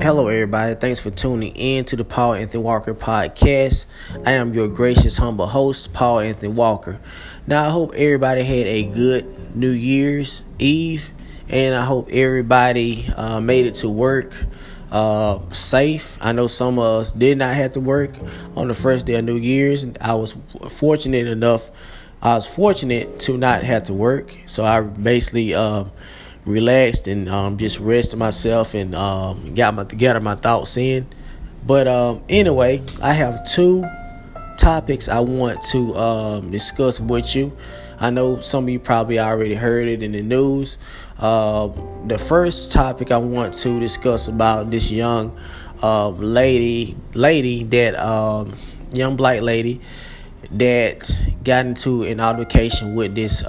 Hello, everybody. Thanks for tuning in to the Paul Anthony Walker podcast. I am your gracious, humble host, Paul Anthony Walker. Now, I hope everybody had a good New Year's Eve, and I hope everybody uh, made it to work uh, safe. I know some of us did not have to work on the first day of New Year's. I was fortunate enough. I was fortunate to not have to work, so I basically. Uh, relaxed and um, just rested myself and um, got my together my thoughts in. But um, anyway, I have two topics I want to um, discuss with you. I know some of you probably already heard it in the news. Uh, the first topic I want to discuss about this young uh, lady, lady that um, young black lady that got into an altercation with this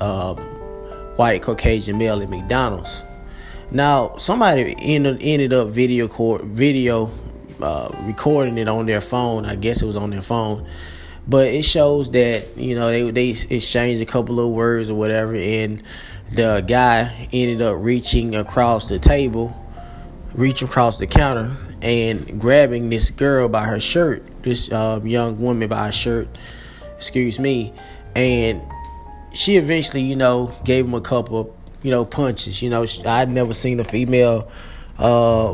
white Caucasian male at McDonald's. Now, somebody ended, ended up video court, video uh, recording it on their phone. I guess it was on their phone, but it shows that you know they they exchanged a couple of words or whatever, and the guy ended up reaching across the table, reaching across the counter, and grabbing this girl by her shirt, this uh, young woman by her shirt. Excuse me, and she eventually, you know, gave him a couple, you know, punches. You know, I'd never seen a female, uh,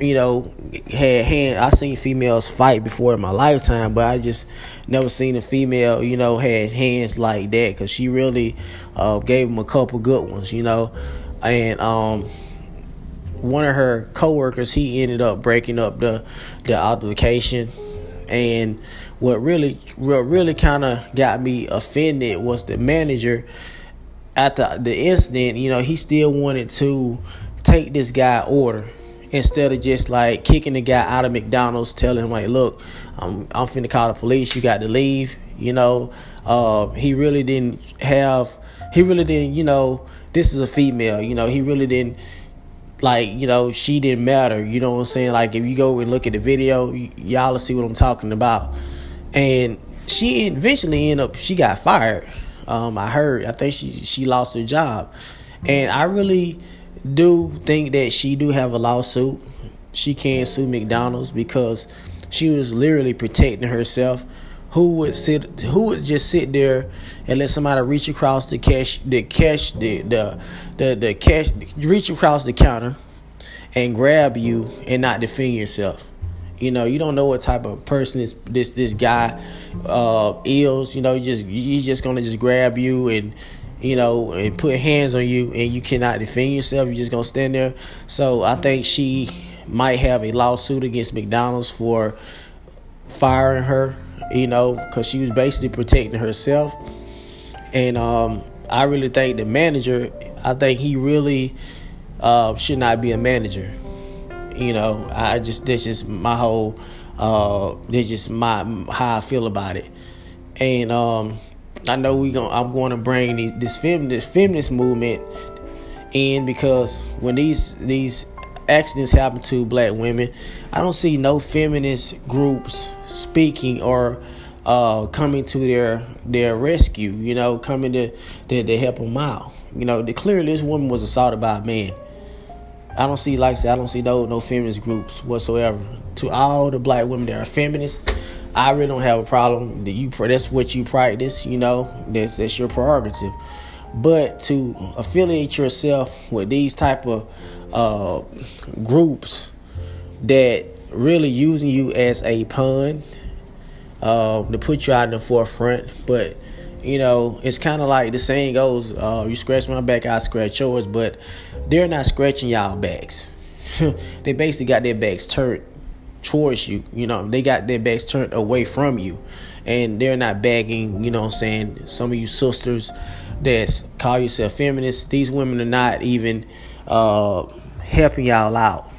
you know, had hand. I seen females fight before in my lifetime, but I just never seen a female, you know, had hands like that because she really uh, gave him a couple good ones, you know, and um one of her coworkers he ended up breaking up the the altercation and what really what really kind of got me offended was the manager at the the incident. You know, he still wanted to take this guy order instead of just like kicking the guy out of McDonald's, telling him like, "Look, I'm I'm finna call the police. You got to leave." You know, uh, he really didn't have. He really didn't. You know, this is a female. You know, he really didn't like you know she didn't matter you know what i'm saying? Like if you go and look at the video y- y'all will see what i'm talking about. And she eventually ended up she got fired. Um, i heard i think she she lost her job. And i really do think that she do have a lawsuit. She can sue mcdonald's because she was literally protecting herself who would sit who would just sit there and let somebody reach across the cash the cash the the the, the cash reach across the counter and grab you and not defend yourself. You know you don't know what type of person this this this guy uh is. You know you just he's just gonna just grab you and you know and put hands on you and you cannot defend yourself. You're just gonna stand there. So i think she might have a lawsuit against mcdonald's for firing her you know, because she was basically protecting herself. And um, I really think the manager, I think he really uh, should not be a manager. You know, I just this is my whole, uh, this just my how I feel about it. And um, I know we gonna. I'm going to bring these, this feminist feminist movement in because when these these accidents happen to black women, I don't see no feminist groups speaking or uh, coming to their their rescue. You know, coming to to, to help them out. You know, the, clearly this woman was assaulted by a man. I don't see like I said, I don't see no no feminist groups whatsoever. To all the black women that are feminists, I really don't have a problem. That you that's what you practice. You know, that's that's your prerogative. But to affiliate yourself with these type of uh, groups that really using you as a pun uh, to put you out in the forefront. But you know, it's kind of like the saying goes: uh, "You scratch my back, I scratch yours." But they're not scratching y'all backs. they basically got their backs turned towards you. You know, they got their backs turned away from you, and they're not begging. You know, what I'm saying some of you sisters that call yourself feminists, these women are not even uh, helping y'all out.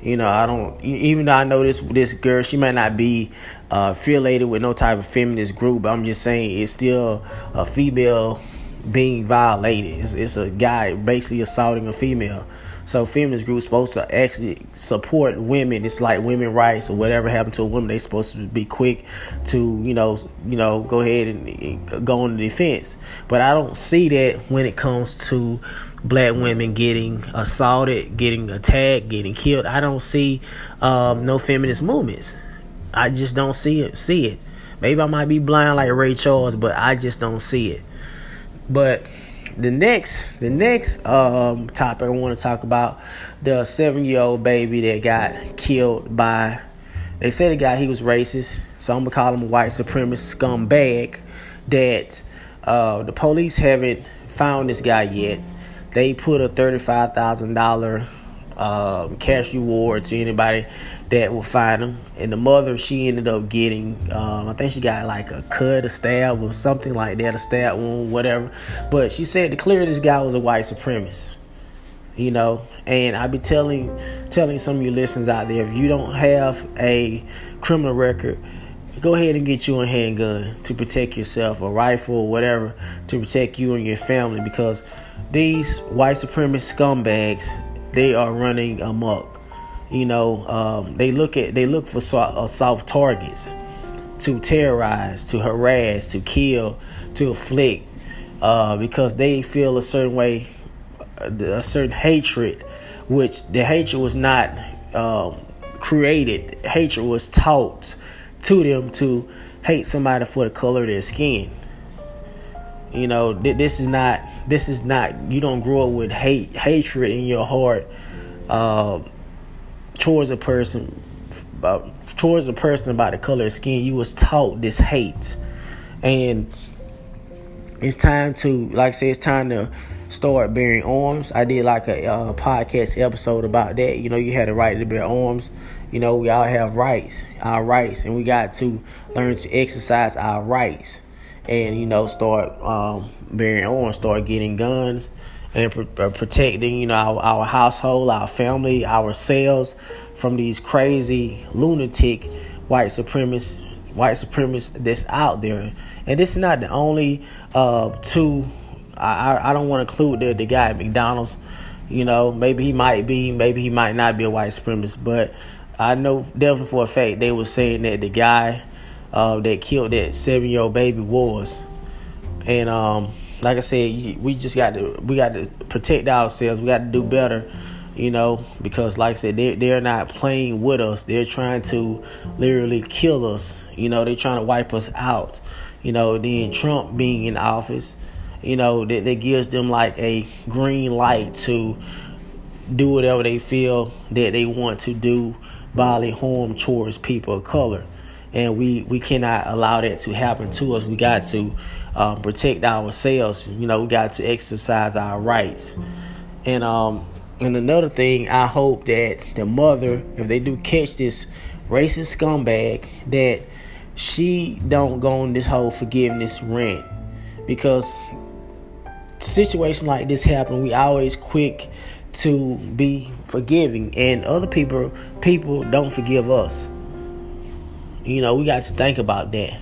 You know, I don't. Even though I know this this girl, she might not be uh, affiliated with no type of feminist group. But I'm just saying, it's still a female being violated. It's, it's a guy basically assaulting a female. So feminist groups supposed to actually support women. It's like women rights or whatever happened to a woman. They supposed to be quick to you know you know go ahead and, and go on the defense. But I don't see that when it comes to black women getting assaulted, getting attacked, getting killed. I don't see um, no feminist movements. I just don't see it. See it. Maybe I might be blind like Ray Charles, but I just don't see it. But the next, the next um, topic I want to talk about the seven-year-old baby that got killed by. They said the guy he was racist, so I'm gonna call him a white supremacist scumbag. That uh, the police haven't found this guy yet. They put a thirty-five thousand dollar um, cash reward to anybody that will find him. And the mother, she ended up getting, um, I think she got like a cut, a stab, or something like that, a stab wound, whatever. But she said to clear this guy was a white supremacist. You know, and I be telling telling some of you listeners out there, if you don't have a criminal record, go ahead and get you a handgun to protect yourself, a rifle whatever to protect you and your family because these white supremacist scumbags they are running amok. You know, um, they look at they look for uh, soft targets to terrorize, to harass, to kill, to afflict, uh, because they feel a certain way, a certain hatred, which the hatred was not um, created. Hatred was taught to them to hate somebody for the color of their skin. You know, this is not this is not you don't grow up with hate hatred in your heart uh, towards a person uh, towards a person about the color of skin. You was taught this hate, and it's time to like I say it's time to start bearing arms. I did like a podcast episode about that. You know, you had a right to bear arms. You know, we all have rights, our rights, and we got to learn to exercise our rights and you know start um, bearing arms, start getting guns and uh, protecting you know our, our household, our family, ourselves from these crazy lunatic white supremacists white supremacists that's out there. And this is not the only uh, two. I, I don't want to include the, the guy at McDonald's. You know, maybe he might be, maybe he might not be a white supremacist, but I know definitely for a fact they were saying that the guy uh, that killed that seven year old baby was. And um, like I said, we just got to we got to protect ourselves. We got to do better, you know, because like I said, they they're not playing with us. They're trying to literally kill us. You know, they're trying to wipe us out. You know, then Trump being in office, you know, that, that gives them like a green light to do whatever they feel that they want to do bodily harm towards people of color and we we cannot allow that to happen to us. We got to um, protect ourselves. You know, we got to exercise our rights. And um and another thing, I hope that the mother, if they do catch this racist scumbag, that she don't go on this whole forgiveness rant because situation like this happen, we always quick to be forgiving, and other people people don't forgive us. You know, we got to think about that.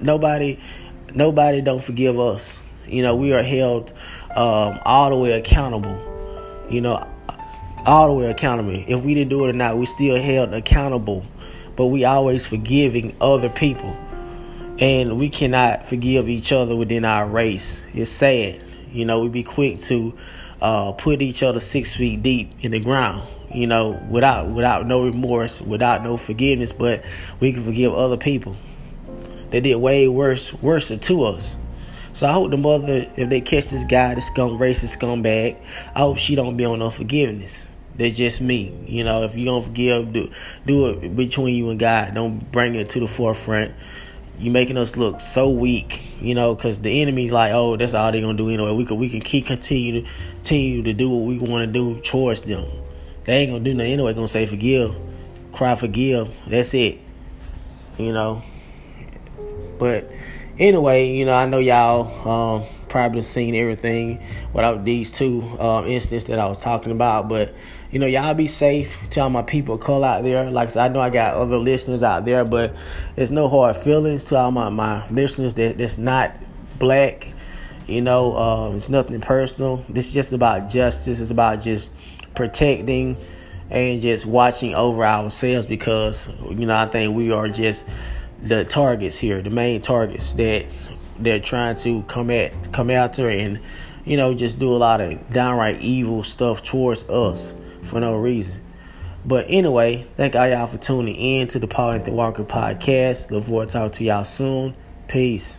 Nobody, nobody don't forgive us. You know, we are held um, all the way accountable. You know, all the way accountable. If we didn't do it or not, we still held accountable. But we always forgiving other people, and we cannot forgive each other within our race. It's sad. You know, we be quick to uh, put each other six feet deep in the ground you know, without without no remorse, without no forgiveness, but we can forgive other people that did way worse worse to us. So I hope the mother, if they catch this guy, this scum racist scumbag, I hope she don't be on no forgiveness. That's just me. You know, if you don't forgive, do do it between you and God. Don't bring it to the forefront. You making us look so weak, you know, because the enemy like, oh, that's all they gonna do anyway. We can we can keep continue to continue to do what we want to do towards them. They ain't gonna do nothing anyway. Gonna say forgive, cry forgive. That's it. You know. But anyway, you know, I know y'all um, probably seen everything without these two um, incidents that I was talking about. But you know, y'all be safe. Tell my people call out there. Like I, said, I know I got other listeners out there, but there's no hard feelings to all my, my listeners that that's not black. You know, uh, it's nothing personal. This is just about justice. It's about just protecting and just watching over ourselves because you know I think we are just the targets here, the main targets that they're trying to come at come there and you know, just do a lot of downright evil stuff towards us for no reason. But anyway, thank all y'all for tuning in to the Paul Anthony Walker podcast. Look forward to talking to y'all soon. Peace.